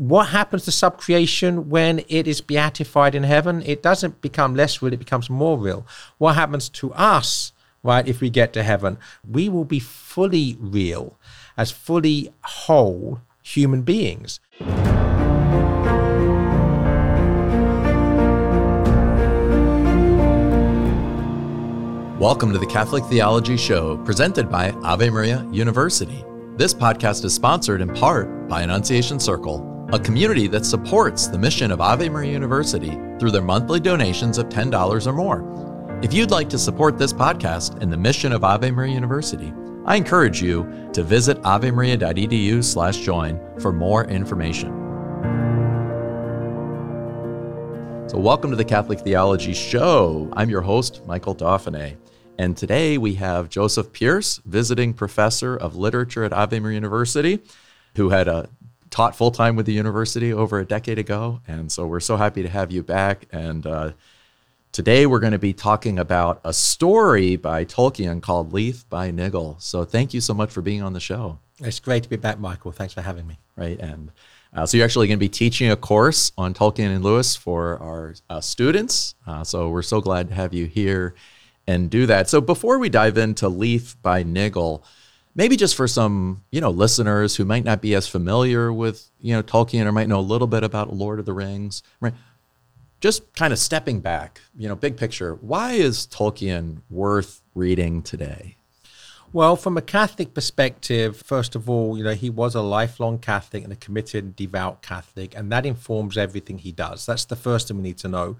what happens to subcreation when it is beatified in heaven? It doesn't become less real, it becomes more real. What happens to us, right, if we get to heaven? We will be fully real, as fully whole human beings. Welcome to the Catholic Theology Show, presented by Ave Maria University. This podcast is sponsored in part by Annunciation Circle, a community that supports the mission of Ave Maria University through their monthly donations of $10 or more. If you'd like to support this podcast and the mission of Ave Maria University, I encourage you to visit avemaria.edu/join for more information. So, welcome to the Catholic Theology Show. I'm your host, Michael Dauphinais. And today we have Joseph Pearce, visiting professor of literature at Ave Maria University, who had uh, taught full time with the university over a decade ago. And so we're so happy to have you back. And uh, today we're going to be talking about a story by Tolkien called Leaf by Niggle. So thank you so much for being on the show. It's great to be back, Michael. Thanks for having me. Right. And uh, so you're actually going to be teaching a course on Tolkien and Lewis for our uh, students. Uh, so we're so glad to have you here and do that. So before we dive into Leaf by Niggle, maybe just for some, you know, listeners who might not be as familiar with, you know, Tolkien or might know a little bit about Lord of the Rings, right? Just kind of stepping back, you know, big picture, why is Tolkien worth reading today? Well, from a Catholic perspective, first of all, you know, he was a lifelong Catholic and a committed, devout Catholic, and that informs everything he does. That's the first thing we need to know.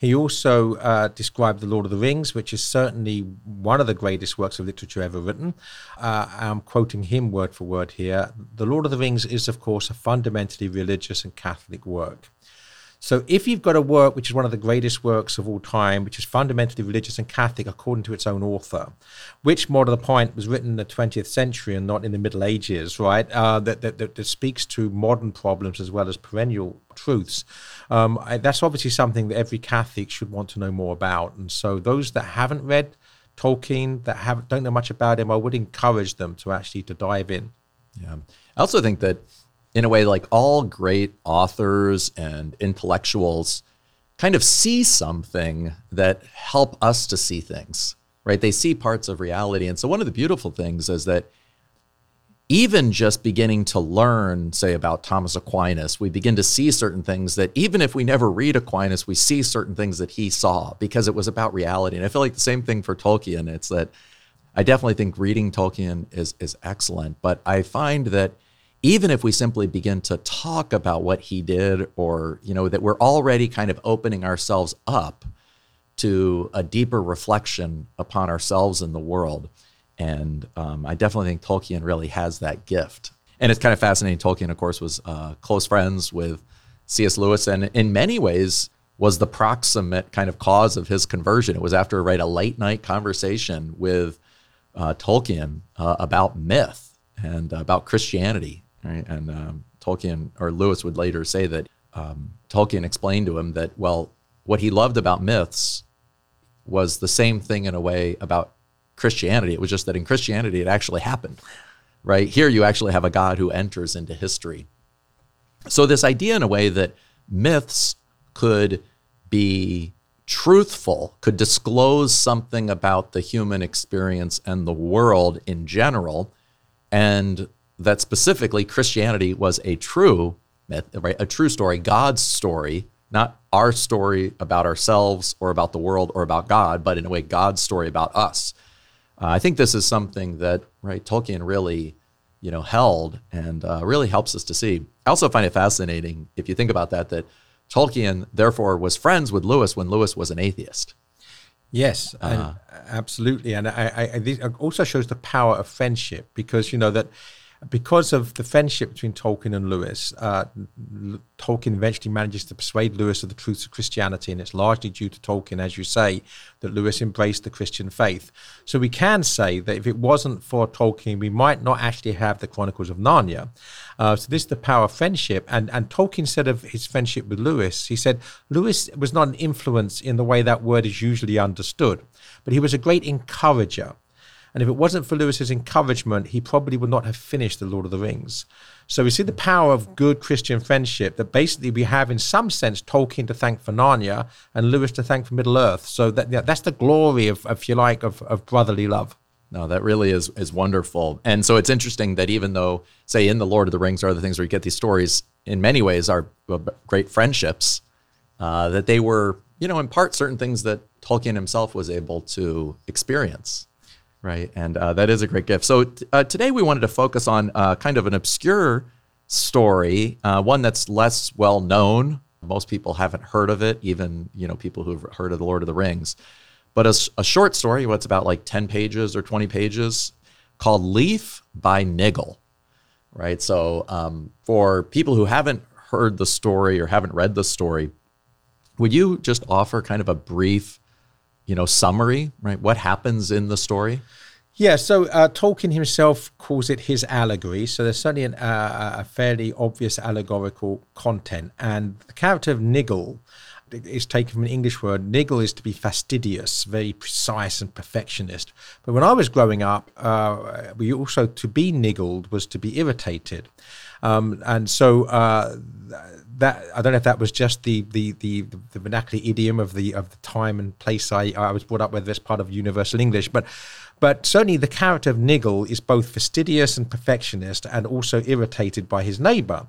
He also uh, described The Lord of the Rings, which is certainly one of the greatest works of literature ever written. Uh, I'm quoting him word for word here. The Lord of the Rings is, of course, a fundamentally religious and Catholic work. So if you've got a work which is one of the greatest works of all time, which is fundamentally religious and Catholic according to its own author, which more to the point was written in the 20th century and not in the Middle Ages, right? Uh, that, that, that, that, speaks to modern problems as well as perennial truths. Um, I, that's obviously something that every Catholic should want to know more about. And so those that haven't read Tolkien, that have, don't know much about him, I would encourage them to actually to dive in. Yeah. I also think that in a way, like all great authors and intellectuals kind of see something that help us to see things, right? They see parts of reality. And so one of the beautiful things is that even just beginning to learn, say, about Thomas Aquinas, we begin to see certain things that even if we never read Aquinas, we see certain things that he saw because it was about reality. And I feel like the same thing for Tolkien. It's that I definitely think reading Tolkien is, is excellent, but I find that even if we simply begin to talk about what he did or you know that we're already kind of opening ourselves up to a deeper reflection upon ourselves and the world. And um, i definitely think tolkien really has that gift. And it's kind of fascinating. Tolkien of course was uh, close friends with cs lewis and in many ways was the proximate kind of cause of his conversion. It was after right a late night conversation with uh, tolkien uh, about myth and about christianity Right? And um, Tolkien or Lewis would later say that um, Tolkien explained to him that, well, what he loved about myths was the same thing in a way about Christianity. It was just that in Christianity, it actually happened, right? Here, you actually have a God who enters into history. So, this idea, in a way, that myths could be truthful, could disclose something about the human experience and the world in general, and that specifically Christianity was a true myth, right? A true story, God's story, not our story about ourselves or about the world or about God, but in a way, God's story about us. Uh, I think this is something that right Tolkien really, you know, held and uh, really helps us to see. I also find it fascinating if you think about that that Tolkien therefore was friends with Lewis when Lewis was an atheist. Yes, uh, absolutely, and I, I, it also shows the power of friendship because you know that because of the friendship between Tolkien and Lewis, uh, Tolkien eventually manages to persuade Lewis of the truths of Christianity, and it's largely due to Tolkien, as you say, that Lewis embraced the Christian faith. So we can say that if it wasn't for Tolkien, we might not actually have the Chronicles of Narnia. Uh, so this is the power of friendship. And, and Tolkien said of his friendship with Lewis, he said, Lewis was not an influence in the way that word is usually understood, but he was a great encourager. And if it wasn't for Lewis's encouragement, he probably would not have finished The Lord of the Rings. So we see the power of good Christian friendship that basically we have, in some sense, Tolkien to thank for Narnia and Lewis to thank for Middle Earth. So that yeah, that's the glory of, if you like, of, of brotherly love. No, that really is is wonderful. And so it's interesting that even though, say, in the Lord of the Rings or other things where you get these stories, in many ways are great friendships, uh, that they were, you know, in part certain things that Tolkien himself was able to experience, right? And uh, that is a great gift. So uh, today we wanted to focus on uh, kind of an obscure story, uh, one that's less well known. Most people haven't heard of it, even you know people who've heard of the Lord of the Rings. But a, a short story, what's about like 10 pages or 20 pages, called Leaf by Niggle, right? So um, for people who haven't heard the story or haven't read the story, would you just offer kind of a brief, you know, summary, right? What happens in the story? Yeah, so uh, Tolkien himself calls it his allegory. So there's certainly an, uh, a fairly obvious allegorical content. And the character of Niggle is taken from an English word. Niggle is to be fastidious, very precise and perfectionist. But when I was growing up, uh, we also to be niggled was to be irritated, um, and so uh, that I don't know if that was just the the the, the vernacular idiom of the of the time and place I I was brought up with. This part of universal English, but but certainly the character of Niggle is both fastidious and perfectionist and also irritated by his neighbor.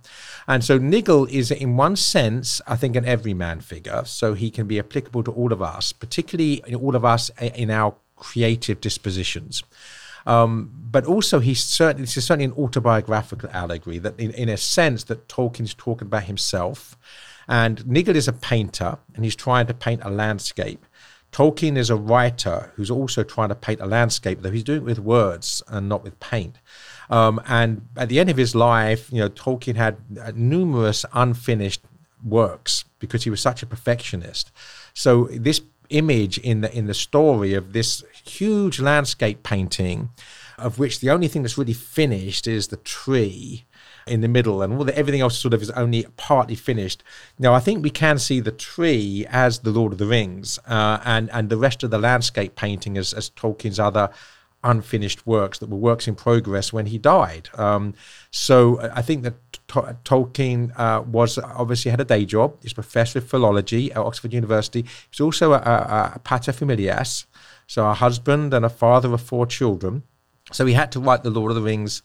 And so Niggle is, in one sense, I think, an everyman figure. So he can be applicable to all of us, particularly all of us in our creative dispositions. Um, but also, he's certainly this is certainly an autobiographical allegory that, in, in a sense, that Tolkien's talking about himself. And Niggle is a painter, and he's trying to paint a landscape. Tolkien is a writer who's also trying to paint a landscape, though he's doing it with words and not with paint. Um, and at the end of his life, you know, Tolkien had uh, numerous unfinished works because he was such a perfectionist. So this image in the in the story of this huge landscape painting, of which the only thing that's really finished is the tree in the middle, and all the, everything else sort of is only partly finished. Now, I think we can see the tree as the Lord of the Rings, uh, and and the rest of the landscape painting as as Tolkien's other unfinished works that were works in progress when he died. Um, so uh, I think that T- Tolkien uh, was obviously had a day job. He's professor of philology at Oxford University. He's also a, a, a paterfamilias, so a husband and a father of four children. So he had to write the Lord of the Rings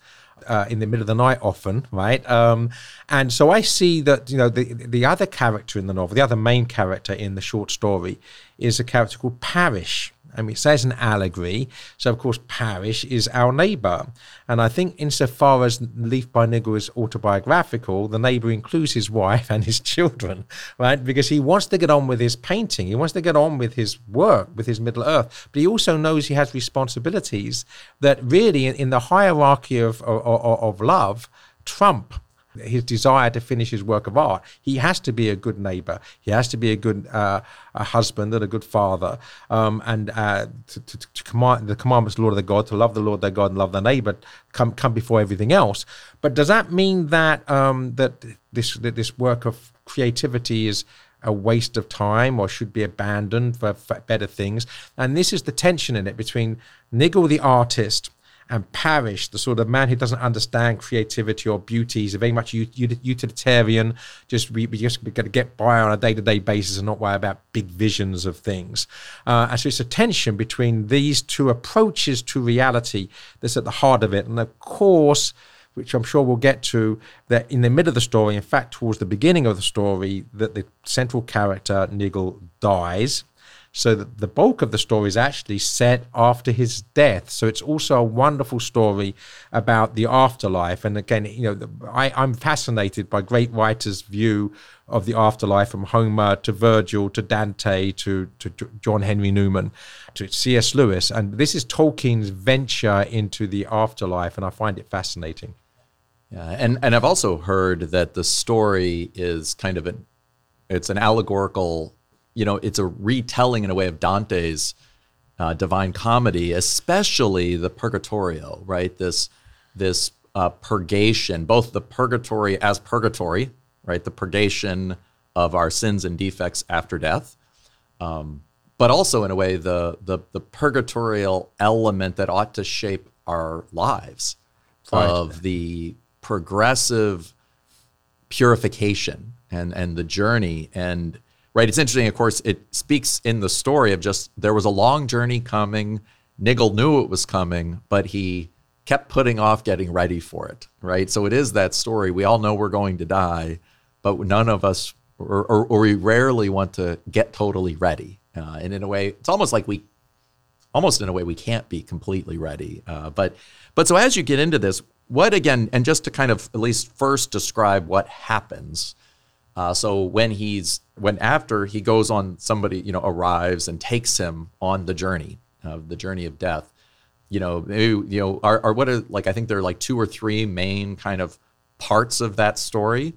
uh, in the middle of the night often, right? Um, and so I see that you know the the other character in the novel, the other main character in the short story, is a character called Parish. I mean, it says an allegory. So, of course, Parish is our neighbor. And I think, insofar as Leaf by Niggle is autobiographical, the neighbor includes his wife and his children, right? Because he wants to get on with his painting. He wants to get on with his work, with his Middle Earth. But he also knows he has responsibilities that really, in, in the hierarchy of, of, of love, trump his desire to finish his work of art. He has to be a good neighbor. He has to be a good uh, a husband and a good father. Um, and uh, to, to, to, command the commandments Lord of the God, to love the Lord their God and love their neighbor, come come before everything else. But does that mean that um, that this that this work of creativity is a waste of time or should be abandoned for, for better things? And this is the tension in it between Niggle the artist and Parish, the sort of man who doesn't understand creativity or beauty. He's very much utilitarian, just we, we just got to get by on a day to day basis and not worry about big visions of things. Uh, and so it's a tension between these two approaches to reality that's at the heart of it. And of course, which I'm sure we'll get to, that in the middle of the story, in fact, towards the beginning of the story, that the central character, Niggle, dies so that the bulk of the story is actually set after his death. So it's also a wonderful story about the afterlife. And again, you know, I, I'm fascinated by great writers' view of the afterlife from Homer to Virgil to Dante to, to John Henry Newman to C.S. Lewis. And this is Tolkien's venture into the afterlife, and I find it fascinating. Yeah, and, and I've also heard that the story is kind of an it's an allegorical you know, it's a retelling in a way of Dante's uh, Divine Comedy, especially the Purgatorio, right? This this uh, purgation, both the purgatory as purgatory, right? The purgation of our sins and defects after death, um, but also in a way the the the purgatorial element that ought to shape our lives Right. of the progressive purification and and the journey and right it's interesting of course it speaks in the story of just there was a long journey coming niggle knew it was coming but he kept putting off getting ready for it right so it is that story we all know we're going to die but none of us or, or, or we rarely want to get totally ready uh, and in a way it's almost like we almost in a way we can't be completely ready. Uh, but but so as you get into this, what again, and just to kind of at least first describe what happens. Uh, so when he's when after he goes on somebody you know arrives and takes him on the journey of the journey of death, you know maybe, you know are, are what are like I think there are like two or three main kind of parts of that story.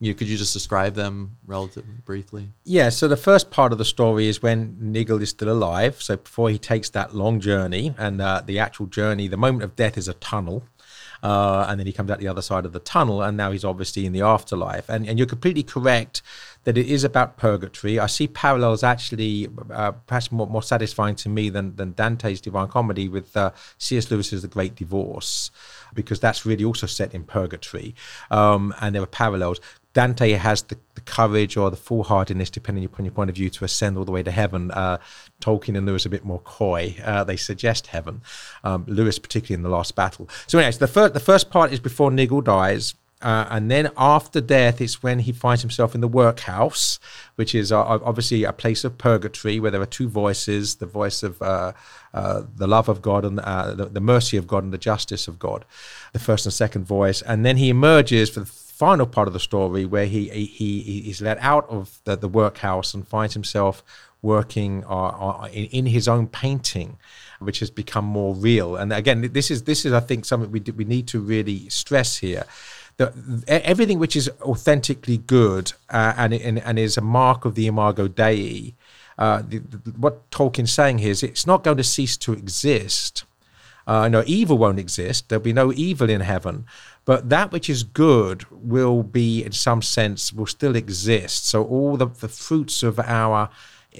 You could you just describe them relatively briefly? Yeah, so the first part of the story is when Nigel is still alive. So before he takes that long journey, and uh, the actual journey, the moment of death is a tunnel. Uh, and then he comes out the other side of the tunnel, and now he's obviously in the afterlife. And, and you're completely correct that it is about purgatory. I see parallels actually, uh, perhaps more, more satisfying to me than, than Dante's Divine Comedy with uh, C.S. Lewis's The Great Divorce, because that's really also set in purgatory. Um, and there are parallels. Dante has the, the courage or the foolhardiness, depending upon your point of view, to ascend all the way to heaven. Uh, Tolkien and Lewis a bit more coy. Uh, they suggest heaven. Um, Lewis, particularly in the last battle. So, anyways, the first the first part is before Nigel dies. Uh, and then after death, it's when he finds himself in the workhouse, which is uh, obviously a place of purgatory where there are two voices the voice of uh, uh, the love of God and uh, the, the mercy of God and the justice of God, the first and second voice. And then he emerges for the final part of the story where he, he, is let out of the, the workhouse and finds himself working uh, in, in his own painting which has become more real. And again this is this is i think something we, we need to really stress here. That everything which is authentically good uh, and, and and is a mark of the imago dei uh, the, the, what tolkien's saying here is it's not going to cease to exist. Uh, no evil won't exist. There'll be no evil in heaven but that which is good will be in some sense will still exist so all the, the fruits of our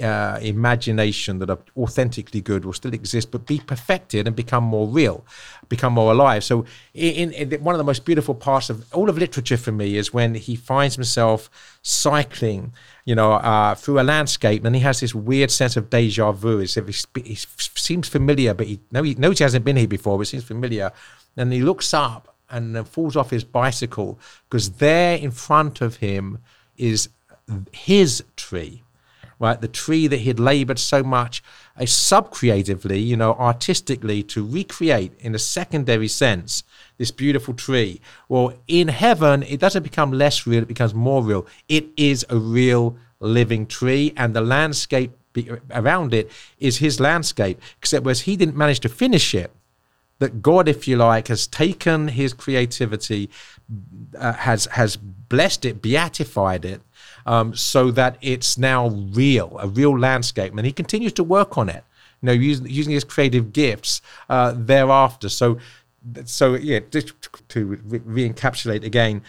uh, imagination that are authentically good will still exist, but be perfected and become more real, become more alive. So, in, in, one of the most beautiful parts of all of literature for me is when he finds himself cycling, you know, uh, through a landscape, and he has this weird sense of deja vu. As if he, he seems familiar, but he, no, he knows he hasn't been here before, but seems familiar. And he looks up and falls off his bicycle because there in front of him is his tree right? The tree that he'd labored so much, uh, sub-creatively, you know, artistically, to recreate in a secondary sense this beautiful tree. Well, in heaven, it doesn't become less real; it becomes more real. It is a real living tree, and the landscape be- around it is his landscape. Except whereas he didn't manage to finish it, that God, if you like, has taken his creativity, uh, has has blessed it, beatified it, um, so that it's now real, a real landscape. And he continues to work on it, you know, using, using his creative gifts uh, thereafter. So, so yeah, just to re- encapsulate again,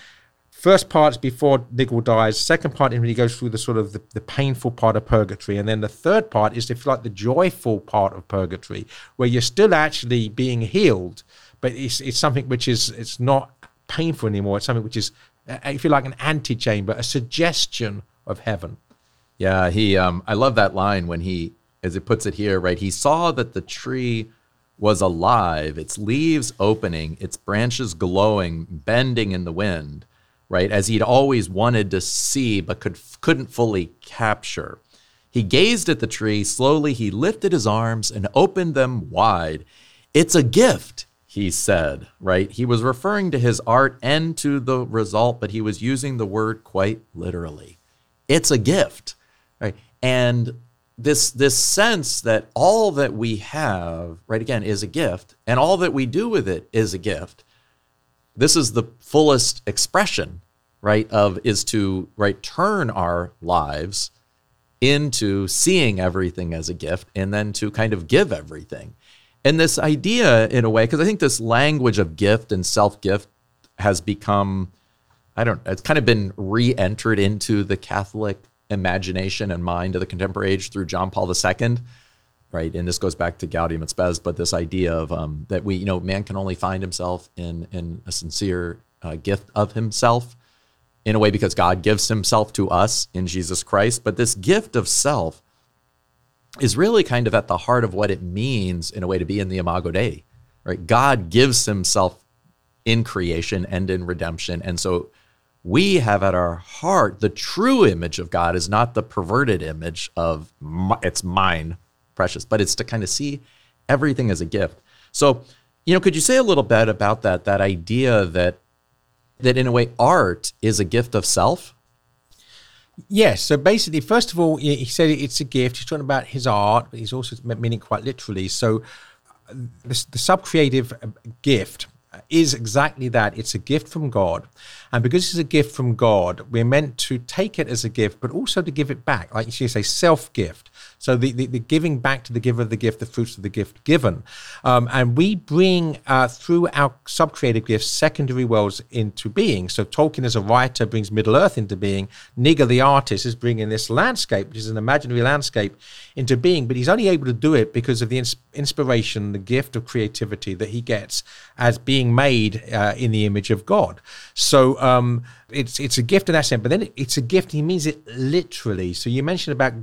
first part is before Nigel dies. Second part when he goes through the sort of the, the, painful part of purgatory, and then the third part is, if you like, the joyful part of purgatory, where you're still actually being healed, but it's it's something which is it's not painful anymore. It's something which is if you like, an antechamber, a suggestion of heaven. Yeah, he. Um, I love that line when he, as it puts it here, right? He saw that the tree was alive, its leaves opening, its branches glowing, bending in the wind, right? As he'd always wanted to see but could couldn't fully capture. He gazed at the tree. Slowly, he lifted his arms and opened them wide. It's a gift, he said, right? He was referring to his art and to the result, but he was using the word quite literally. It's a gift, right? And this this sense that all that we have, right, again, is a gift, and all that we do with it is a gift. This is the fullest expression, right, of is to right turn our lives into seeing everything as a gift and then to kind of give everything. And this idea, in a way, because I think this language of gift and self gift has become, I don't, it's kind of been re entered into the Catholic imagination and mind of the contemporary age through John Paul II, right? And this goes back to Gaudium et Spes, but this idea of um, that we, you know, man can only find himself in in a sincere uh, gift of himself, in a way because God gives Himself to us in Jesus Christ. But this gift of self is really kind of at the heart of what it means in a way to be in the Imago Dei, right? God gives Himself in creation and in redemption, and so we have at our heart the true image of God is not the perverted image of it's mine, precious, but it's to kind of see everything as a gift. So, you know, could you say a little bit about that that idea that that in a way art is a gift of self? Yes. So basically, first of all, he said it's a gift. He's talking about his art, but he's also meaning quite literally. So the, the sub-creative uh, gift is exactly that. It's a gift from God. And because it's a gift from God, we're meant to take it as a gift, but also to give it back. Like you say, self gift. So the, the, the, giving back to the giver of the gift, the fruits of the gift given. Um, and we bring uh, through our sub-creative gifts secondary worlds into being. So Tolkien as a writer brings Middle Earth into being. Niggle the artist is bringing this landscape, which is an imaginary landscape, into being. But he's only able to do it because of the ins- inspiration, the gift of creativity that he gets as being made uh, in the image of God. So um, it's it's a gift in that sense, but then it's a gift. He means it literally. So you mentioned about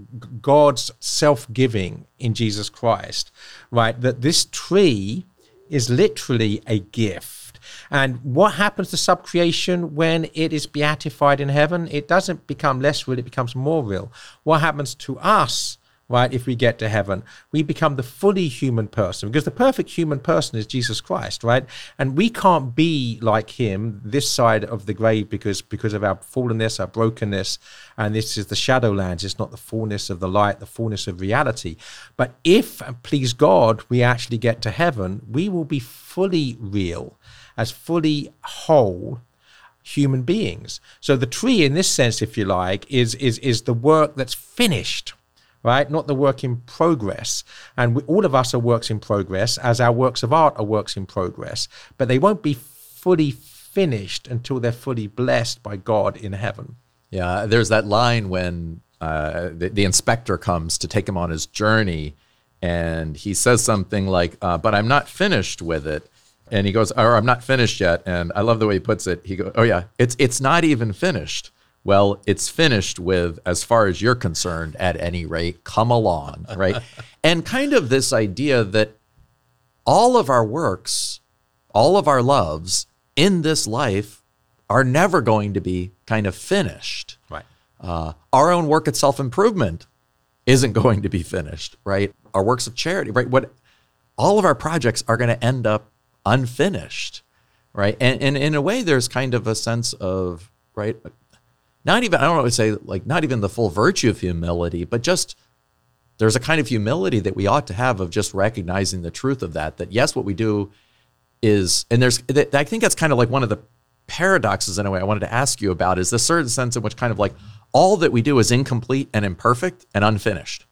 God's self-giving in Jesus Christ, right? That this tree is literally a gift. And what happens to subcreation when it is beatified in heaven? It doesn't become less real; it becomes more real. What happens to us? Right? If we get to heaven, we become the fully human person because the perfect human person is Jesus Christ, right? And we can't be like him this side of the grave because because of our fallenness, our brokenness, and this is the shadowlands. It's not the fullness of the light, the fullness of reality. But if, please God, we actually get to heaven, we will be fully real, as fully whole human beings. So the tree, in this sense, if you like, is is is the work that's finished right? Not the work in progress. And we, all of us are works in progress, as our works of art are works in progress, but they won't be fully finished until they're fully blessed by God in heaven. Yeah, there's that line when uh, the, the, inspector comes to take him on his journey, and he says something like, uh, "But I'm not finished with it." And he goes, "Or I'm not finished yet." And I love the way he puts it. He goes, "Oh yeah, it's it's not even finished." Well, it's finished with, as far as you're concerned, at any rate, come along, right? and kind of this idea that all of our works, all of our loves in this life are never going to be kind of finished. Right. Uh, our own work at self improvement isn't going to be finished, right? Our works of charity, right? What all of our projects are going to end up unfinished, right? And, and in a way, there's kind of a sense of right not even I don't to say like not even the full virtue of humility, but just there's a kind of humility that we ought to have of just recognizing the truth of that. That yes, what we do is, and there's I think that's kind of like one of the paradoxes in a way I wanted to ask you about is the certain sense in which kind of like all that we do is incomplete and imperfect and unfinished.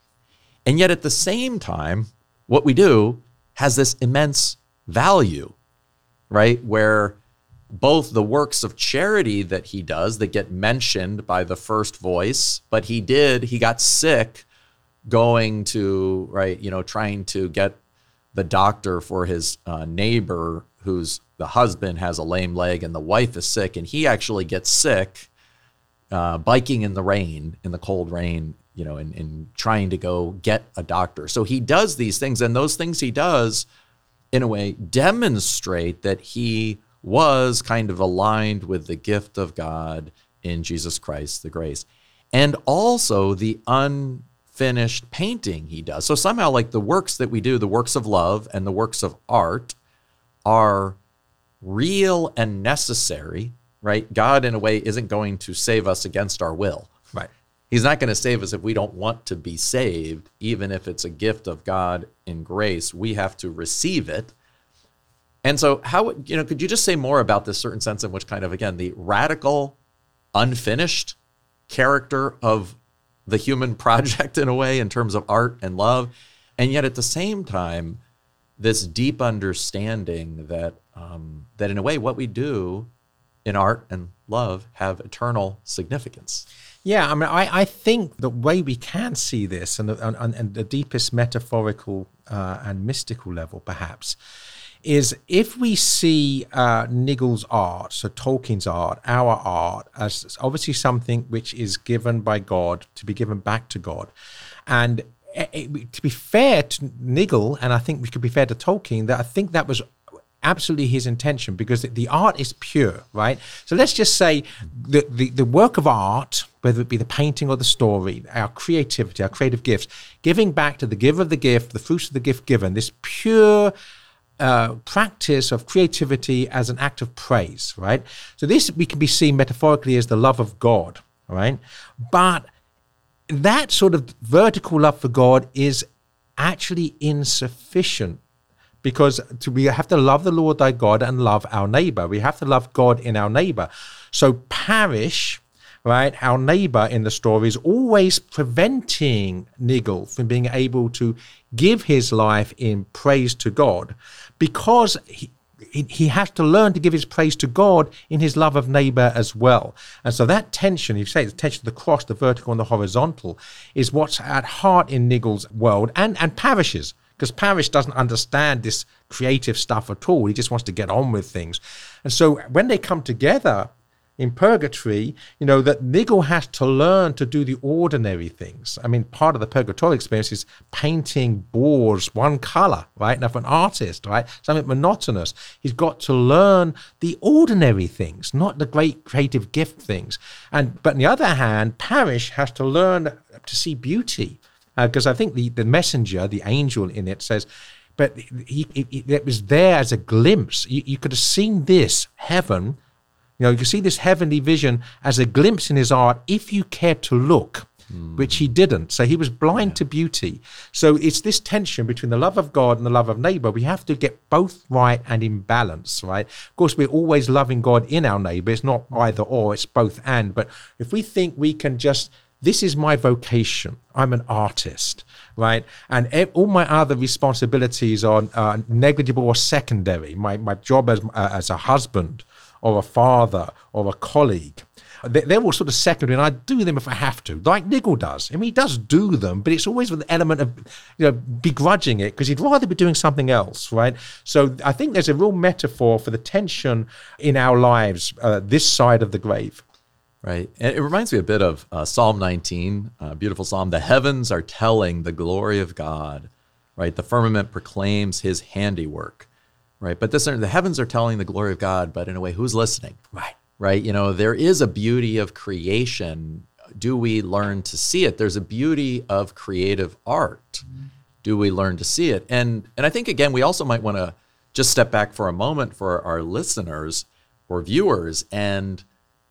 And yet at the same time, what we do has this immense value, right? Where both the works of charity that he does that get mentioned by the first voice, but he did, he got sick going to, right, you know, trying to get the doctor for his uh, neighbor whose the husband has a lame leg and the wife is sick, and he actually gets sick uh, biking in the rain, in the cold rain, you know, and, and trying to go get a doctor. So he does these things, and those things he does, in a way, demonstrate that he was kind of aligned with the gift of God in Jesus Christ, the grace, and also the unfinished painting he does. So somehow, like the works that we do, the works of love and the works of art, are real and necessary, right? God, in a way, isn't going to save us against our will. Right. He's not going to save us if we don't want to be saved, even if it's a gift of God in grace. We have to receive it and so, how you know, could you just say more about this certain sense in which kind of again the radical, unfinished character of the human project in a way in terms of art and love, and yet at the same time, this deep understanding that um, that in a way what we do in art and love have eternal significance. Yeah, I mean, I, I think the way we can see this, and the, and, and the deepest metaphorical uh, and mystical level, perhaps, is if we see uh, Niggle's art, so Tolkien's art, our art, as obviously something which is given by God to be given back to God. And it, eh, it, eh, to be fair to Niggle, and I think we could be fair to Tolkien, that I think that was absolutely his intention because the art is pure, right? So let's just say the, the, the work of art, whether it be the painting or the story, our creativity, our creative gifts, giving back to the giver of the gift, the fruits of the gift given, this pure uh, practice of creativity as an act of praise, right? So this we can be seen metaphorically as the love of God, right? But that sort of vertical love for God is actually insufficient because to, we have to love the Lord thy God and love our neighbor. We have to love God in our neighbor. So parish right? Our neighbor in the story is always preventing Niggle from being able to give his life in praise to God because he, he has to learn to give his praise to God in his love of neighbor as well. And so that tension, you say the tension of the cross, the vertical and the horizontal, is what's at heart in Niggle's world and, and Parish's, because Parish doesn't understand this creative stuff at all. He just wants to get on with things. And so when they come together, in purgatory, you know, that Niggle has to learn to do the ordinary things. I mean, part of the purgatorial experience is painting boars one color, right? Now, for an artist, right, something monotonous, he's got to learn the ordinary things, not the great creative gift things. And but on the other hand, Parish has to learn to see beauty, because uh, I think the the messenger, the angel in it, says but he, he, it was there as a glimpse. You, you, could have seen this heaven you know, you see this heavenly vision as a glimpse in his art if you care to look. Mm. Which he didn't. So he was blind yeah. to beauty. So it's this tension between the love of God and the love of neighbor. We have to get both right and in balance, right? Of course, we're always loving God in our neighbor. It's not either or, it's both and. But if we think we can just this is my vocation. I'm an artist, right? And all my other responsibilities are uh, negligible or secondary. My, my job as, uh, as a husband or a father or a colleague. They're all sort of secondary, and I do them if I have to, like Niggle does. I mean, he does do them, but it's always with an element of, you know, begrudging it because he'd rather be doing something else, right? So I think there's a real metaphor for the tension in our lives, uh, this side of the grave. Right. And it reminds me a bit of uh, Psalm 19, a beautiful psalm. The heavens are telling the glory of God, right? The firmament proclaims his handiwork right? But this the heavens are telling the glory of God, but in a way, who's listening? Right. Right. You know, there is a beauty of creation. Do we learn to see it? There's a beauty of creative art. Mm-hmm. Do we learn to see it? And and I think again, we also might want to just step back for a moment for our listeners or viewers and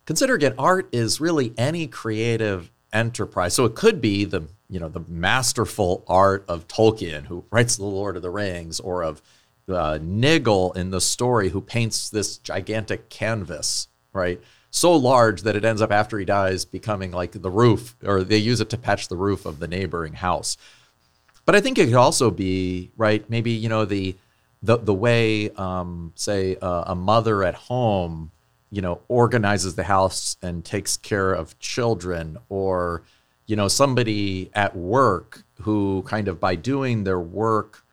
consider again, art is really any creative enterprise. So it could be the you know the masterful art of Tolkien, who writes the Lord of the Rings, or of uh, Niggle in the story who paints this gigantic canvas, right? So large that it ends up after he dies becoming like the roof, or they use it to patch the roof of the neighboring house. But I think it could also be right. Maybe you know the the the way, um, say, uh, a mother at home, you know, organizes the house and takes care of children, or you know, somebody at work who kind of by doing their work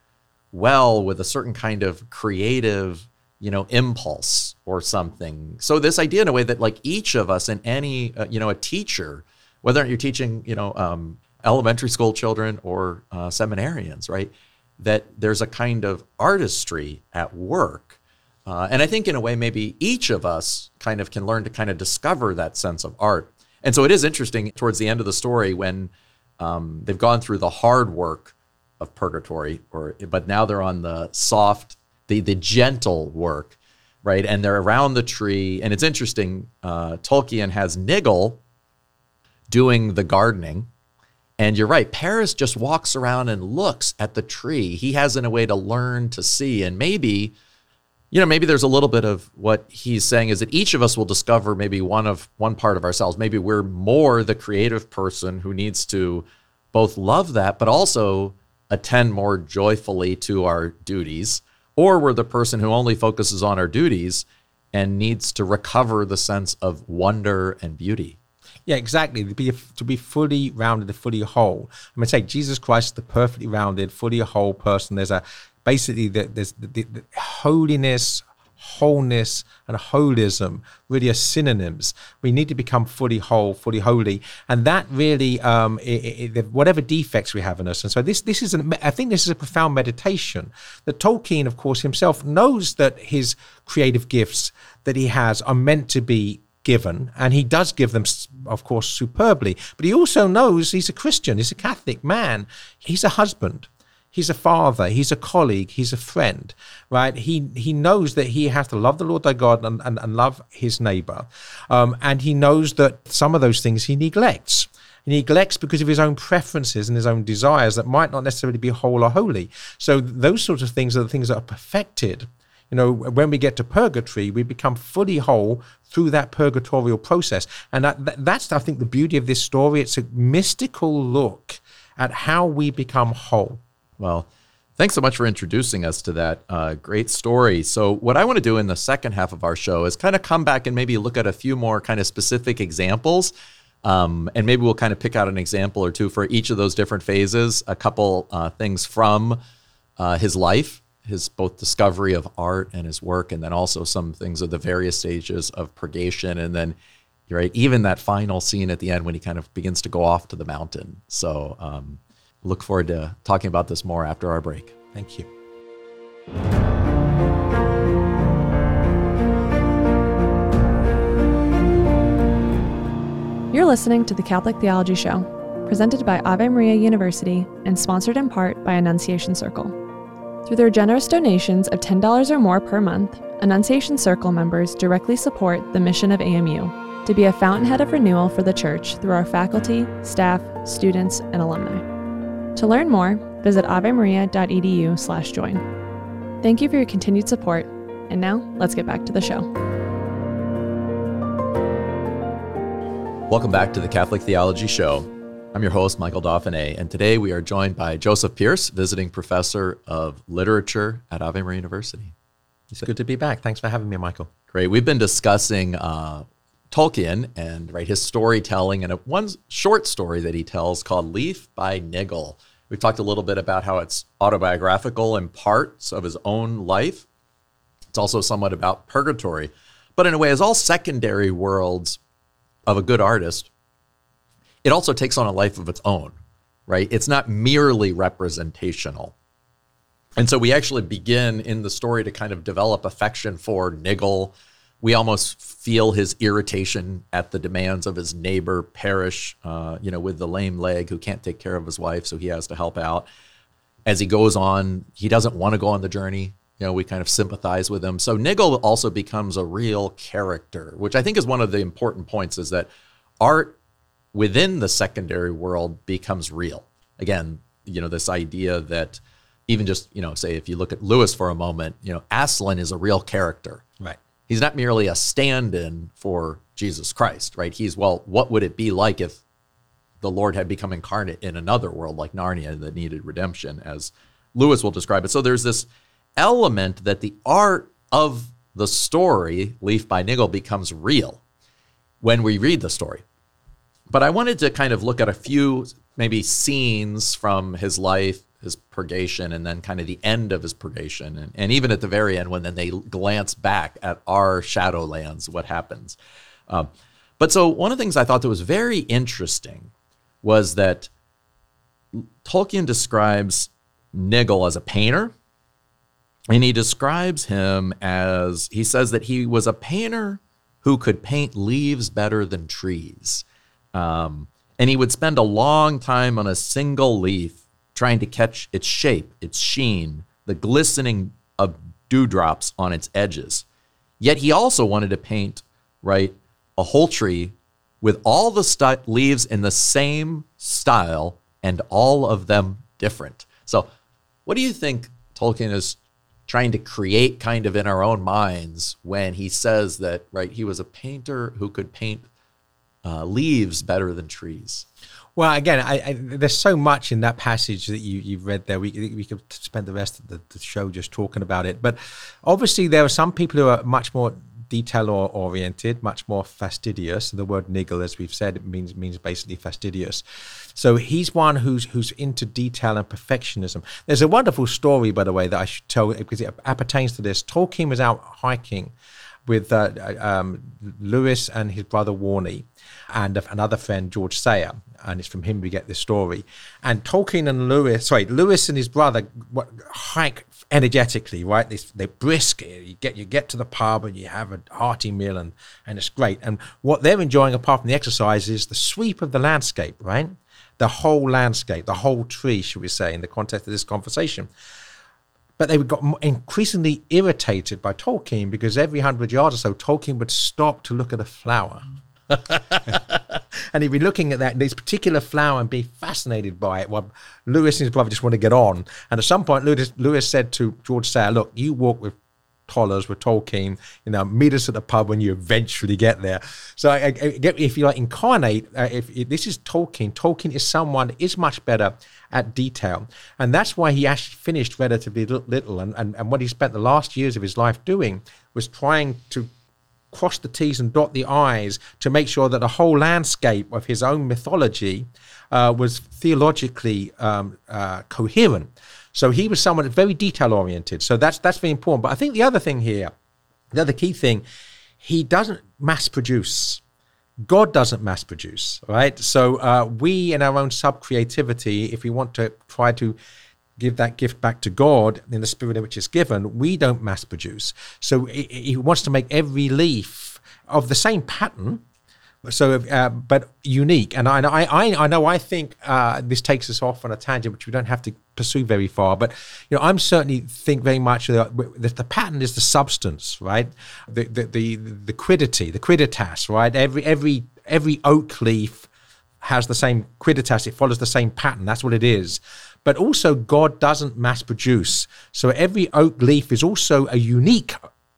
well with a certain kind of creative you know impulse or something. So this idea in a way that like each of us and any uh, you know a teacher whether you're teaching you know um, elementary school children or uh, seminarians right that there's a kind of artistry at work. Uh, and i think in a way maybe each of us kind of can learn to kind of discover that sense of art. And so it is interesting towards the end of the story when um, they've gone through the hard work of purgatory, or but now they're on the soft, the the gentle work, right? And they're around the tree, and it's interesting. Uh, Tolkien has Niggle doing the gardening, and you're right. Parish just walks around and looks at the tree. He has in a way to learn to see, and maybe. You know, maybe there's a little bit of what he's saying is that each of us will discover maybe one of one part of ourselves. Maybe we're more the creative person who needs to both love that, but also attend more joyfully to our duties, or we're the person who only focuses on our duties and needs to recover the sense of wonder and beauty. Yeah, exactly. To be to be fully rounded, fully whole. I'm gonna say Jesus Christ is the perfectly rounded, fully whole person. There's a basically the, there's the, the, the holiness, wholeness and holism really are synonyms. We need to become fully whole, fully holy, and that really, um, it, it, whatever defects we have in us. And so this, this is, an, I think, this is a profound meditation. That Tolkien, of course, himself knows that his creative gifts that he has are meant to be given, and he does give them, of course, superbly. But he also knows he's a Christian, he's a Catholic man, he's a husband he's a father, he's a colleague, he's a friend, right? He he knows that he has to love the Lord thy God and, and, and love his neighbor. Um, and he knows that some of those things he neglects. He neglects because of his own preferences and his own desires that might not necessarily be whole or holy. So those sorts of things are the things that are perfected. You know, when we get to purgatory, we become fully whole through that purgatorial process. And that, that's, I think, the beauty of this story. It's a mystical look at how we become whole. Well, thanks so much for introducing us to that uh, great story. So, what I want to do in the second half of our show is kind of come back and maybe look at a few more kind of specific examples. Um, and maybe we'll kind of pick out an example or two for each of those different phases, a couple uh, things from uh, his life, his both discovery of art and his work, and then also some things of the various stages of purgation. And then, right, even that final scene at the end when he kind of begins to go off to the mountain. So, um, look forward to talking about this more after our break. Thank you. You're listening to the Catholic Theology Show, presented by Ave Maria University and sponsored in part by Annunciation Circle. Through their generous donations of $10 or more per month, Annunciation Circle members directly support the mission of AMU to be a fountainhead of renewal for the Church through our faculty, staff, students, and alumni. To learn more, visit avemaria.edu slash join. Thank you for your continued support. And now, let's get back to the show. Welcome back to the Catholic Theology Show. I'm your host, Michael Dauphinais, and today we are joined by Joseph Pearce, visiting professor of literature at Ave Maria University. It's good to be back. Thanks for having me, Michael. Great. We've been discussing uh, Tolkien and right his storytelling and a, one short story that he tells called Leaf by Niggle. We've talked a little bit about how it's autobiographical in parts of his own life. It's also somewhat about purgatory, but in a way, as all secondary worlds of a good artist, it also takes on a life of its own, right? It's not merely representational. And so we actually begin in the story to kind of develop affection for Niggle we almost feel his irritation at the demands of his neighbor Parish, uh, you know, with the lame leg who can't take care of his wife, so he has to help out. As he goes on, he doesn't want to go on the journey. You know, we kind of sympathize with him. So Niggle also becomes a real character, which I think is one of the important points is that art within the secondary world becomes real. Again, you know, this idea that even just, you know, say if you look at Lewis for a moment, you know, Aslan is a real character. Right. He's not merely a stand in for Jesus Christ, right? He's, well, what would it be like if the Lord had become incarnate in another world like Narnia that needed redemption, as Lewis will describe it? So there's this element that the art of the story, Leaf by Niggle, becomes real when we read the story. But I wanted to kind of look at a few maybe scenes from his life his purgation and then kind of the end of his purgation. And, and even at the very end when then they glance back at our shadowlands what happens. Um, but so one of the things i thought that was very interesting was that tolkien describes niggle as a painter and he describes him as he says that he was a painter who could paint leaves better than trees. Um, and he would spend a long time on a single leaf trying to catch its shape, its sheen, the glistening of dewdrops on its edges. Yet he also wanted to paint, right, a whole tree with all the st- leaves in the same style and all of them different. So, what do you think Tolkien is trying to create kind of in our own minds when he says that, right, he was a painter who could paint uh, leaves better than trees? Well, again, I, I, there's so much in that passage that you, you've read there. We, we could spend the rest of the, the, show just talking about it. But obviously, there are some people who are much more detail oriented, much more fastidious. The word niggle, as we've said, means means basically fastidious. So he's one who's who's into detail and perfectionism. There's a wonderful story, by the way, that I should tell because it appertains to this. Tolkien was out hiking with uh, um, Lewis and his brother Warnie and another friend George Sayer, and it's from him we get this story. And Tolkien and Lewis, sorry, Lewis and his brother hike energetically, right? They, they're brisk. You get you get to the pub and you have a hearty meal, and and it's great. And what they're enjoying, apart from the exercise, is the sweep of the landscape, right? The whole landscape, the whole tree, should we say, in the context of this conversation. But they got increasingly irritated by Tolkien because every hundred yards or so, Tolkien would stop to look at a flower. and he'd be looking at that this particular flower and be fascinated by it. While Lewis and his brother just want to get on. And at some point, Lewis, Lewis said to George Sayer, "Look, you walk with Tollers with Tolkien, you know, meet us at the pub when you eventually get there. So, I, I, if you like, incarnate, uh, if, if, this is Tolkien, Tolkien is someone is much better at detail, and that's why he actually finished relatively little. And, and and what he spent the last years of his life doing was trying to cross the T's and dot the I's to make sure that the whole landscape of his own mythology uh, was theologically um, uh, coherent. So he was someone very detail oriented. So that's that's very important. But I think the other thing here, the other key thing, he doesn't mass produce. God doesn't mass produce, right? So uh, we, in our own sub creativity, if we want to try to give that gift back to God in the spirit in which it's given, we don't mass produce. So he wants to make every leaf of the same pattern. So, uh, but unique, and I, I, I know. I think uh, this takes us off on a tangent, which we don't have to pursue very far. But you know, I'm certainly think very much that the pattern is the substance, right? The the the, the quiddity, the quidditas, right? Every every every oak leaf has the same quidditas. It follows the same pattern. That's what it is but also God doesn't mass produce. So every oak leaf is also a unique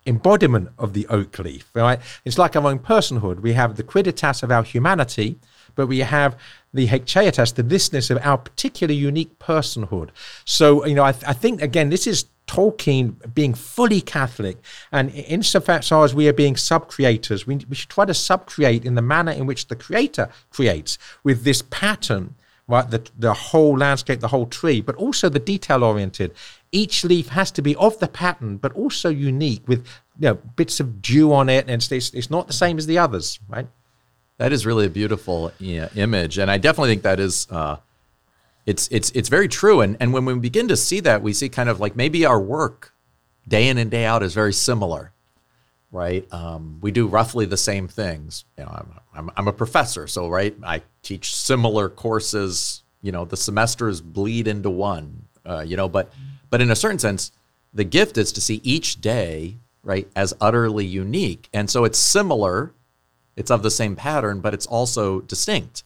embodiment of the oak leaf, right? It's like our own personhood. We have the quidditas of our humanity, but we have the haecceitas, the thisness of our particular unique personhood. So, you know, I, th- I think, again, this is Tolkien being fully Catholic, and insofar as we are being sub-creators, we, we should try to sub-create in the manner in which the creator creates, with this pattern right? The, the whole landscape, the whole tree, but also the detail oriented. Each leaf has to be of the pattern, but also unique with you know bits of dew on it, and it's, it's not the same as the others, right? That is really a beautiful image, and I definitely think that is. Uh, it's it's it's very true, and and when we begin to see that, we see kind of like maybe our work, day in and day out, is very similar right? Um, we do roughly the same things. You know, I'm, I'm, I'm, a professor, so right, I teach similar courses. You know, the semesters bleed into one. Uh, you know, but but in a certain sense, the gift is to see each day right as utterly unique, and so it's similar. It's of the same pattern, but it's also distinct,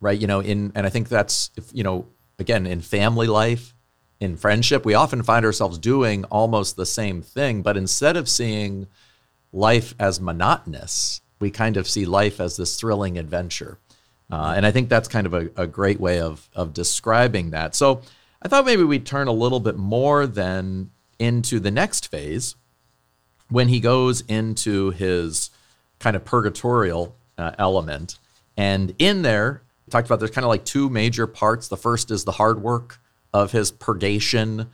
right? You know, in and I think that's you know again in family life. In friendship, we often find ourselves doing almost the same thing, but instead of seeing life as monotonous. We kind of see life as this thrilling adventure. Uh, and I think that's kind of a, a, great way of, of describing that. So I thought maybe we'd turn a little bit more then into the next phase when he goes into his kind of purgatorial uh, element. And in there, we talked about there's kind of like two major parts. The first is the hard work of his purgation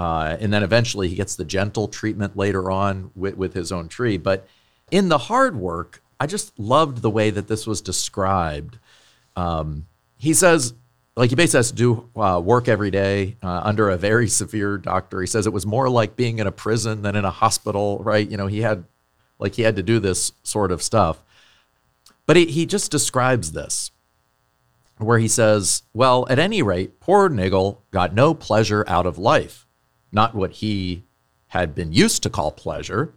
uh, and then eventually he gets the gentle treatment later on with, with his own tree. But in the hard work, I just loved the way that this was described. Um, he says, like he basically has to do uh, work every day uh, under a very severe doctor. He says it was more like being in a prison than in a hospital, right? You know, he had like he had to do this sort of stuff. But he, he just describes this where he says, Well, at any rate, poor Niggle got no pleasure out of life not what he had been used to call pleasure.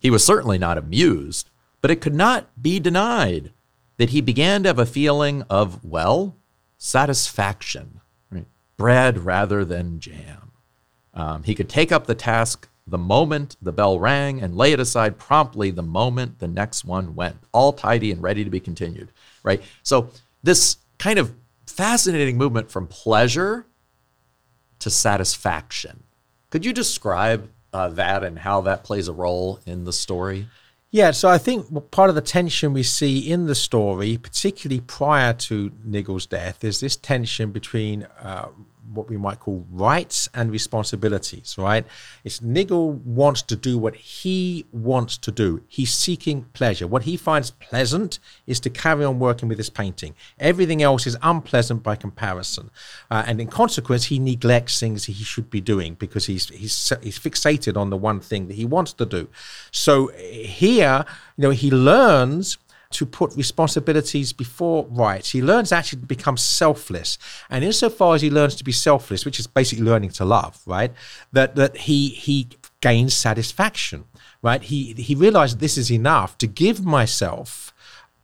He was certainly not amused, but it could not be denied that he began to have a feeling of, well, satisfaction, right? bread rather than jam. Um, he could take up the task the moment the bell rang and lay it aside promptly the moment the next one went, all tidy and ready to be continued, right? So, this kind of fascinating movement from pleasure to satisfaction could you describe uh, that and how that plays a role in the story? Yeah, so I think part of the tension we see in the story, particularly prior to Niggle's death, is this tension between uh, what we might call rights and responsibilities, right? It's Niggle wants to do what he wants to do. He's seeking pleasure. What he finds pleasant is to carry on working with his painting. Everything else is unpleasant by comparison. Uh, and in consequence, he neglects things he should be doing because he's, he's, he's fixated on the one thing that he wants to do. So here, you know, he learns to put responsibilities before rights. He learns actually to become selfless. And insofar as he learns to be selfless, which is basically learning to love, right? That that he he gains satisfaction, right? He he realized this is enough to give myself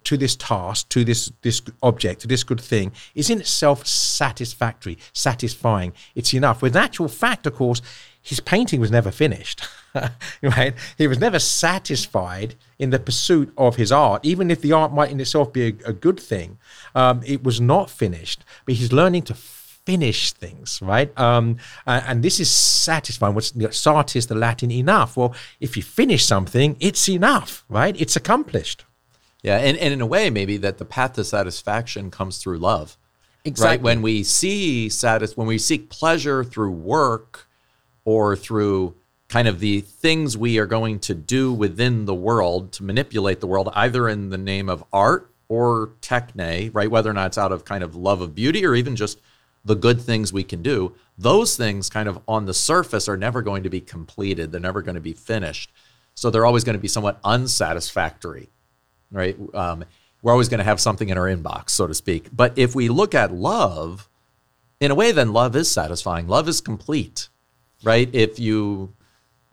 to this task, to this this object, to this good thing, is in itself satisfactory, satisfying. It's enough. With actual fact, of course, his painting was never finished. right? He was never satisfied in the pursuit of his art, even if the art might in itself be a, a good thing. Um, it was not finished, but he's learning to finish things, right? Um, and this is satisfying. What's you know, satis, the Latin enough? Well, if you finish something, it's enough, right? It's accomplished. Yeah, and, and in a way, maybe that the path to satisfaction comes through love. Exactly. Right? When we see satis- when we seek pleasure through work or through kind of the things we are going to do within the world to manipulate the world, either in the name of art or techne, right? Whether or not it's out of kind of love of beauty or even just the good things we can do, those things kind of on the surface are never going to be completed. They're never going to be finished. So they're always going to be somewhat unsatisfactory, right? Um, we're always going to have something in our inbox, so to speak. But if we look at love, in a way, then love is satisfying. Love is complete, right? If you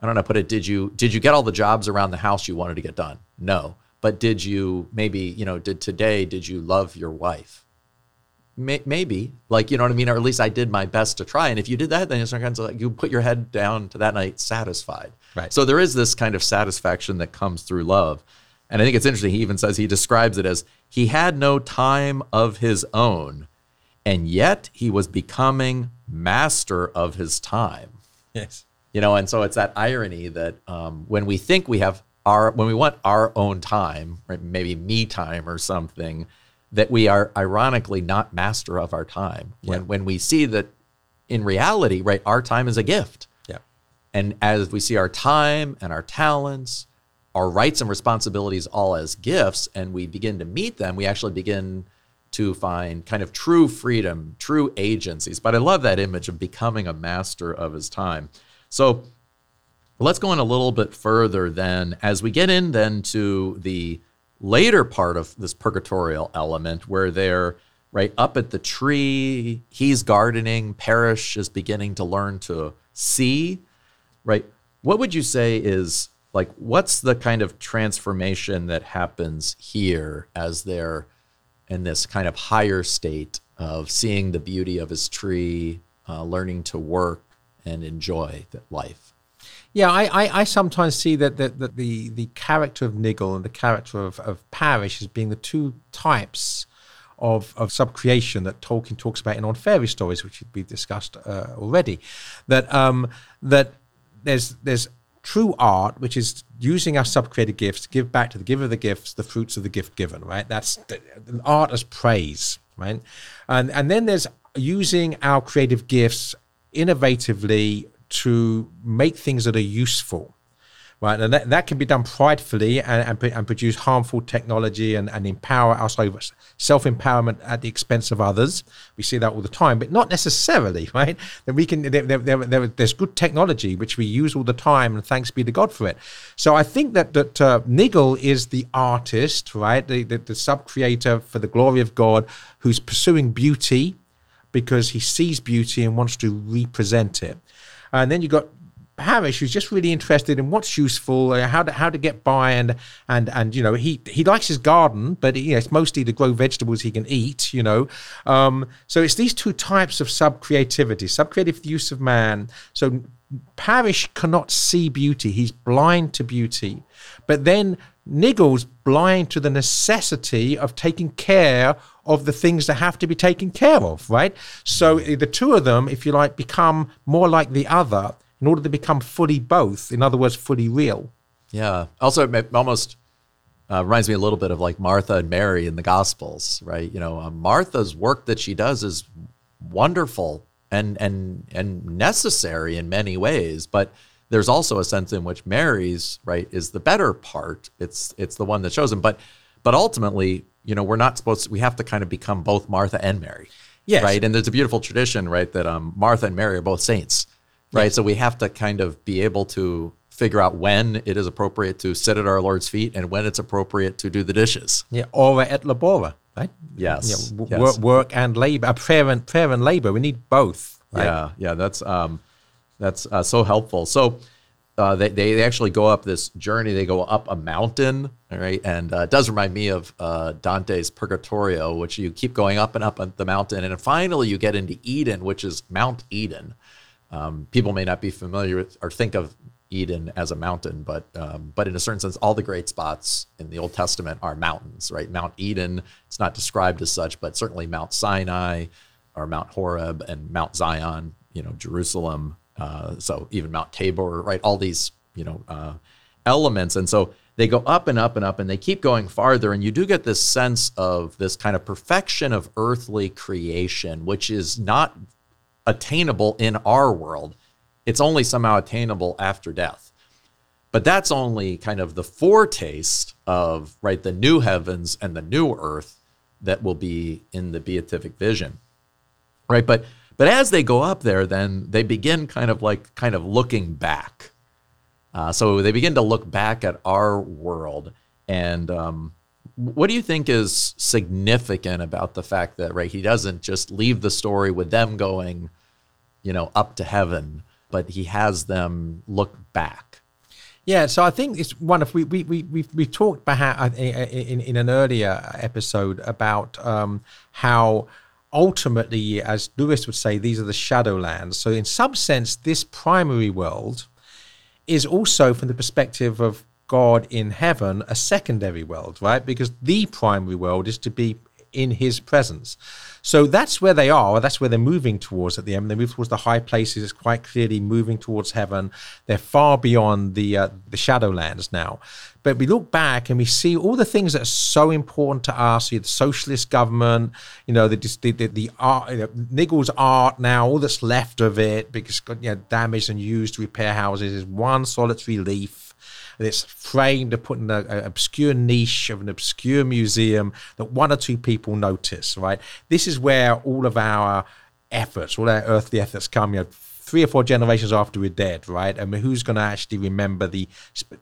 I don't know, put it, did you did you get all the jobs around the house you wanted to get done? No. But did you maybe, you know, did today did you love your wife? May, maybe, like you know what I mean, or at least I did my best to try. And if you did that, then it's kind of like you put your head down to that night satisfied. Right. So there is this kind of satisfaction that comes through love, and I think it's interesting. He even says he describes it as he had no time of his own, and yet he was becoming master of his time. Yes you know and so it's that irony that um, when we think we have our when we want our own time right maybe me time or something that we are ironically not master of our time when Yeah. when we see that in reality right our time is a gift Yeah. and as we see our time and our talents our rights and responsibilities all as gifts and we begin to meet them we actually begin to find kind of true freedom true agencies. But i love that image of becoming a master of his time. So let's go in a little bit further then. As we get in then to the later part of this purgatorial element where they're right up at the tree he's gardening Parish is beginning to learn to see right? What would you say is like what's the kind of transformation that happens here as they're in this kind of higher state of seeing the beauty of his tree uh, learning to work and enjoy life Yeah, I, I, I sometimes see that, that, that the, the character of Niggle and the character of, of Parish as being the two types of, of subcreation that Tolkien talks about in On Fairy Stories, which we've discussed uh, already. That um, that there's there's true art, which is using our subcreated gifts to give back to the giver of the gifts the fruits of the gift given. Right, that's the, art as praise. Right, and and then there's using our creative gifts innovatively to make things that are useful right? And that, that can be done pridefully and, and, and produce harmful technology and, and empower us over self-empowerment at the expense of others. We see that all the time but not necessarily right? That we can there, there, there, there- there's good technology which we use all the time and thanks be to god for it. So i think that that uh, niggle is the artist right? The, the, the sub-creator for the glory of god who's pursuing beauty because he sees beauty and wants to represent it. And then you've got Parish, who's just really interested in what's useful, uh, how to how to get by, and and and you know he he likes his garden, but you know, it's mostly to grow vegetables he can eat. You know, um, so it's these two types of sub creativity, sub creative use of man. So Parish cannot see beauty; he's blind to beauty, but then Niggle's blind to the necessity of taking care of the things that have to be taken care of, right? So the two of them, if you like, become more like the other in order to become fully both. In other words, fully real. Yeah. Also, it almost uh, reminds me a little bit of like Martha and Mary in the Gospels, right? You know, uh, Martha's work that she does is wonderful and and and necessary in many ways, but there's also a sense in which Mary's right is the better part. It's it's the one that's chosen, but but ultimately, you know, we're not supposed to, we have to kind of become both Martha and Mary. Yes. Right. And there's a beautiful tradition, right, that um, Martha and Mary are both saints. Right. Yes. So we have to kind of be able to figure out when it is appropriate to sit at our Lord's feet and when it's appropriate to do the dishes. Yeah. Ora et labora, right? Yes. Yeah, w- yes. Work, work and labor, uh, prayer and prayer and labor. We need both. Right? Yeah. Yeah. That's um, that's uh, so helpful. So uh, they, they actually go up this journey. They go up a mountain, right? And uh, it does remind me of uh, Dante's Purgatorio, which you keep going up and up the mountain, and finally you get into Eden, which is Mount Eden. Um, people may not be familiar with or think of Eden as a mountain, but um, but in a certain sense, all the great spots in the Old Testament are mountains, right? Mount Eden, it's not described as such, but certainly Mount Sinai or Mount Horeb and Mount Zion, you know, Jerusalem, uh, so even Mount Tabor, right? All these, you know, uh, elements. And so they go up and up and up and they keep going farther. And you do get this sense of this kind of perfection of earthly creation, which is not attainable in our world. It's only somehow attainable after death. But that's only kind of the foretaste of, right, the new heavens and the new earth that will be in the beatific vision. Right. But but as they go up there, then they begin kind of like kind of looking back. Uh, so they begin to look back at our world. And um, what do you think is significant about the fact that right he doesn't just leave the story with them going, you know, up to heaven, but he has them look back. Yeah, so I think it's one of we we we we we talked perhaps in in an earlier episode about um, how ultimately, as Lewis would say, these are the shadowlands. So, in some sense, this primary world is also, from the perspective of God in heaven, a secondary world, right? Because the primary world is to be in his presence. So that's where they are. That's where they're moving towards at the end. They move towards the high places. It's quite clearly moving towards heaven. They're far beyond the uh, the shadowlands now. But we look back and we see all the things that are so important to us. You the socialist government, you know, the the, the, the art, you know, Niggle's art now, all that's left of it because you know, damaged and used to repair houses is one solitary leaf it's framed and put in an obscure niche of an obscure museum that one or two people notice, right? This is where all of our efforts, all our earthly efforts come, you know, three or four generations after we're dead, right? I mean, who's going to actually remember the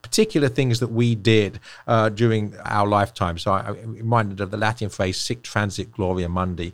particular things that we did uh, during our lifetime? So I, am reminded of the Latin phrase "sic transit gloria mundi."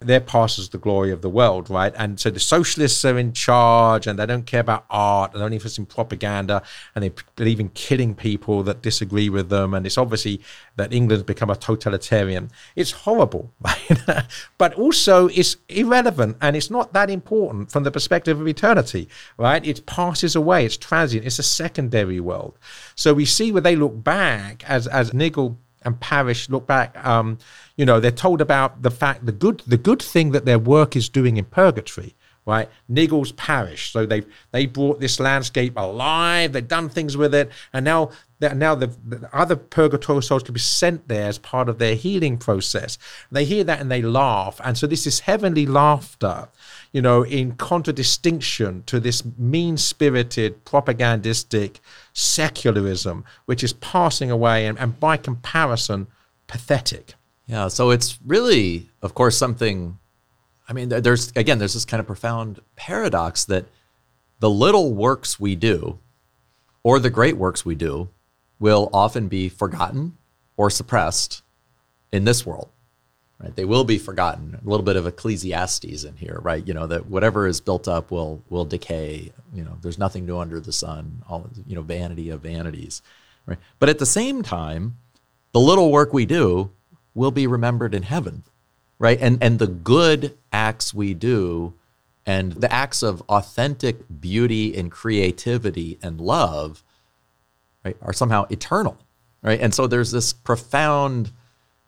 Their past is the glory of the world, right? And so the socialists are in charge and they don't care about art and only for some propaganda and they believe in killing people that disagree with them. And it's obviously that England's become a totalitarian. It's horrible, right? but also it's irrelevant and it's not that important from the perspective of eternity, right? It passes away, it's transient, it's a secondary world. So we see where they look back as, as Niggle and Parish look back, um, you know, they're told about the fact the good the good thing that their work is doing in purgatory, right? Niggle's parish. So they've they brought this landscape alive. They've done things with it, and now now the, the, other purgatorial souls can be sent there as part of their healing process. They hear that and they laugh, and so this is heavenly laughter, you know, in contradistinction to this mean-spirited, propagandistic secularism, which is passing away, and, and by comparison, pathetic. Yeah, so it's really, of course, something. I mean, there's again, there's this kind of profound paradox that the little works we do, or the great works we do, will often be forgotten or suppressed in this world. Right? They will be forgotten. A little bit of Ecclesiastes in here, right? You know that whatever is built up will will decay. You know, there's nothing new under the sun. All you know, vanity of vanities, right? But at the same time, the little work we do will be remembered in heaven, right? And and the good acts we do and the acts of authentic beauty and creativity and love right are somehow eternal, right? And so there's this profound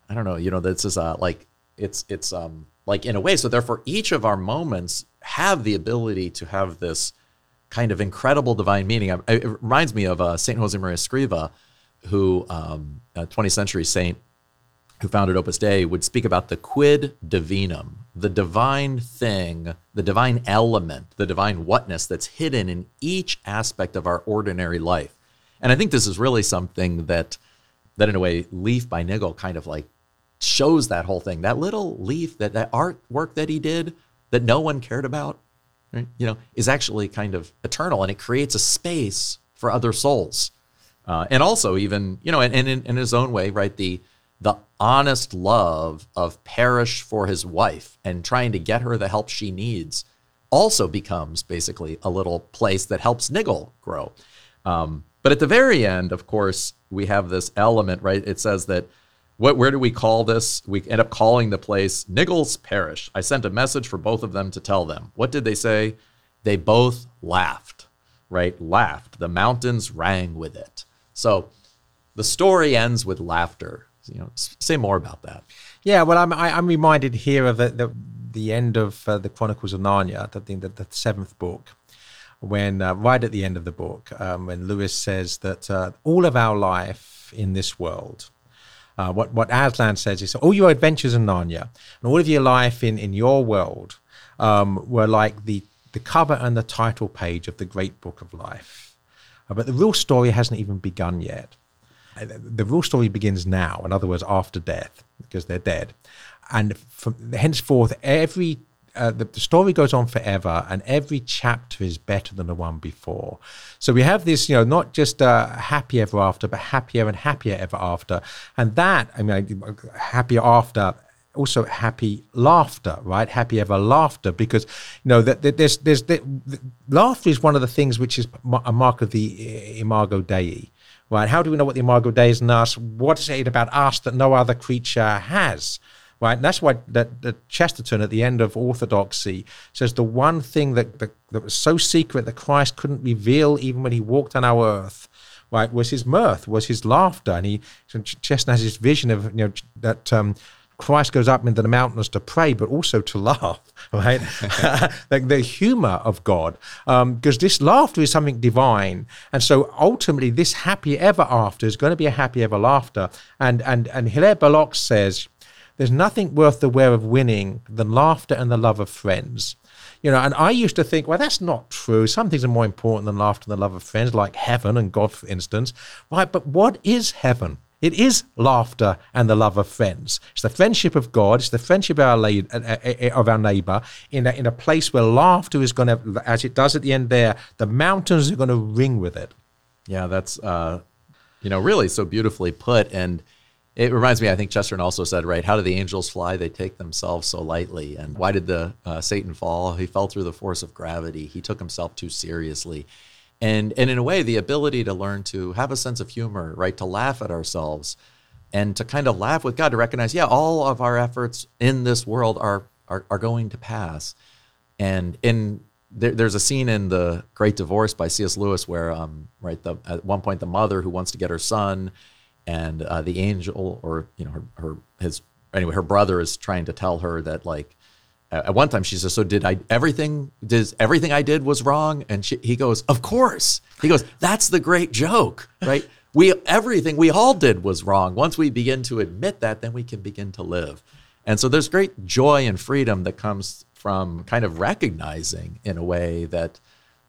I don't know, you know, this is uh, like it's it's um like in a way so therefore each of our moments have the ability to have this kind of incredible divine meaning. It reminds me of uh, Saint Josemaria Escriva who, um, a 20th century saint who founded Opus Dei, would speak about the quid divinum, the divine thing, the divine element, the divine whatness that's hidden in each aspect of our ordinary life. And I think this is really something that, that in a way, Leaf by Niggle kind of like shows that whole thing. That little leaf, that that artwork that he did that no one cared about, right, you know, is actually kind of eternal, and it creates a space for other souls. Uh, and also, even you know, and, and in, in his own way, right, the the honest love of Parish for his wife and trying to get her the help she needs also becomes basically a little place that helps Niggle grow. Um, but at the very end, of course, we have this element, right? It says that what, where do we call this? We end up calling the place Niggles Parish. I sent a message for both of them to tell them. What did they say? They both laughed, right? Laughed. The mountains rang with it. So the story ends with laughter. You know, say more about that. Yeah, well, I'm I, i am reminded here of the the, the end of uh, the Chronicles of Narnia, the, the, the seventh book, when uh, right at the end of the book, um, when Lewis says that uh, all of our life in this world uh, what what Aslan says is all your adventures in Narnia and all of your life in in your world um, were like the the cover and the title page of the great book of life, uh, but the real story hasn't even begun yet. Uh, the real story begins now. In other words, after death, because they're dead, and from henceforth, every uh, the, the, story goes on forever, and every chapter is better than the one before. So we have this, you know, not just uh, happy ever after, but happier and happier ever after. And that, I mean, happier after also happy laughter, right? Happy ever laughter, because you know that, that there's there's that, laughter is one of the things which is a mark of the imago Dei, right? How do we know what the imago Dei is in us? What is it about us that no other creature has? Right? And that's why that, that Chesterton at the end of Orthodoxy says the one thing that, that, that was so secret that Christ couldn't reveal even when he walked on our earth, right, was his mirth, was his laughter. And he Chesterton has this vision of you know that um, Christ goes up into the mountains to pray, but also to laugh, right? like the humor of God, because um, this laughter is something divine, and so ultimately, this happy ever after is going to be a happy ever laughter. And and and Hilaire Belloc says there's nothing worth the wear of winning than laughter and the love of friends. You know, and I used to think, well, that's not true. Some things are more important than laughter and the love of friends, like heaven and God, for instance. Right, but what is heaven? It is laughter and the love of friends. It's the friendship of God. It's the friendship of our, la- uh, uh, uh, of our neighbor in a, in a place where laughter is going to, as it does at the end there, the mountains are going to ring with it. Yeah, that's, uh, you know, really so beautifully put. And it reminds me, I think Chesterton also said, right, how do the angels fly? They take themselves so lightly. And why did the uh, Satan fall? He fell through the force of gravity. He took himself too seriously. And, and in a way, the ability to learn to have a sense of humor, right, to laugh at ourselves and to kind of laugh with God, to recognize, yeah, all of our efforts in this world are, are, are going to pass. And in there, there's a scene in the Great Divorce by C.S. Lewis where, um, right, the, at one point, the mother who wants to get her son and uh, the angel or you know her, her his anyway her brother is trying to tell her that like at one time she says so did i everything does everything i did was wrong? And she, he goes of course. He goes that's the great joke right? We everything we all did was wrong. Once we begin to admit that then we can begin to live. And so there's great joy and freedom that comes from kind of recognizing in a way that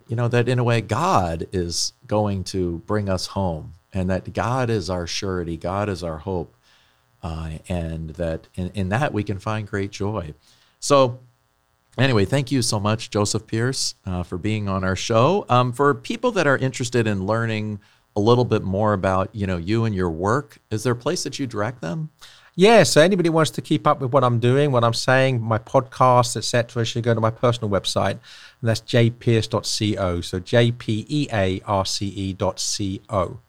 you know that in a way god is going to bring us home and that God is our surety, God is our hope, uh, and that in, in that we can find great joy. So, anyway, thank you so much, Joseph Pearce, uh, for being on our show. Um, for people that are interested in learning a little bit more about you know you and your work, is there a place that you direct them? Yeah, so anybody wants to keep up with what I'm doing, what I'm saying, my podcast, etc., should go to my personal website, and that's jpearce.co. So J P E A R C E dot C O.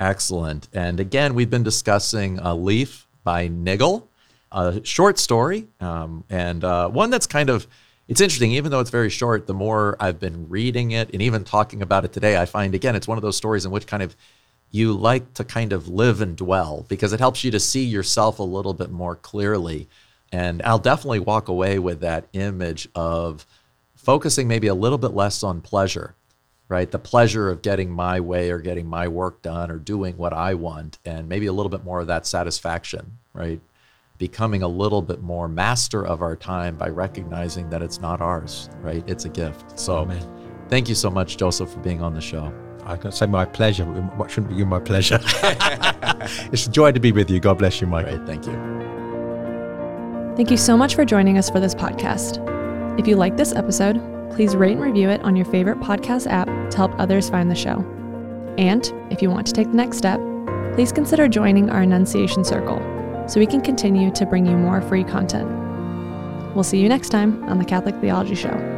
Excellent. And again, we've been discussing a Leaf by Niggle, a short story, um, and uh, one that's kind of it's interesting. Even though it's very short, the more I've been reading it and even talking about it today, I find again it's one of those stories in which kind of you like to kind of live and dwell because it helps you to see yourself a little bit more clearly. And I'll definitely walk away with that image of focusing maybe a little bit less on pleasure right? The pleasure of getting my way or getting my work done or doing what I want, and maybe a little bit more of that satisfaction, right? Becoming a little bit more master of our time by recognizing that it's not ours, right? It's a gift. So, Amen. thank you so much, Joseph, for being on the show. I can say my pleasure. What shouldn't be my pleasure? it's a joy to be with you. God bless you, Michael. Great, thank you. Thank you so much for joining us for this podcast. If you like this episode, please rate and review it on your favorite podcast app to help others find the show. And if you want to take the next step, please consider joining our Annunciation Circle so we can continue to bring you more free content. We'll see you next time on the Catholic Theology Show.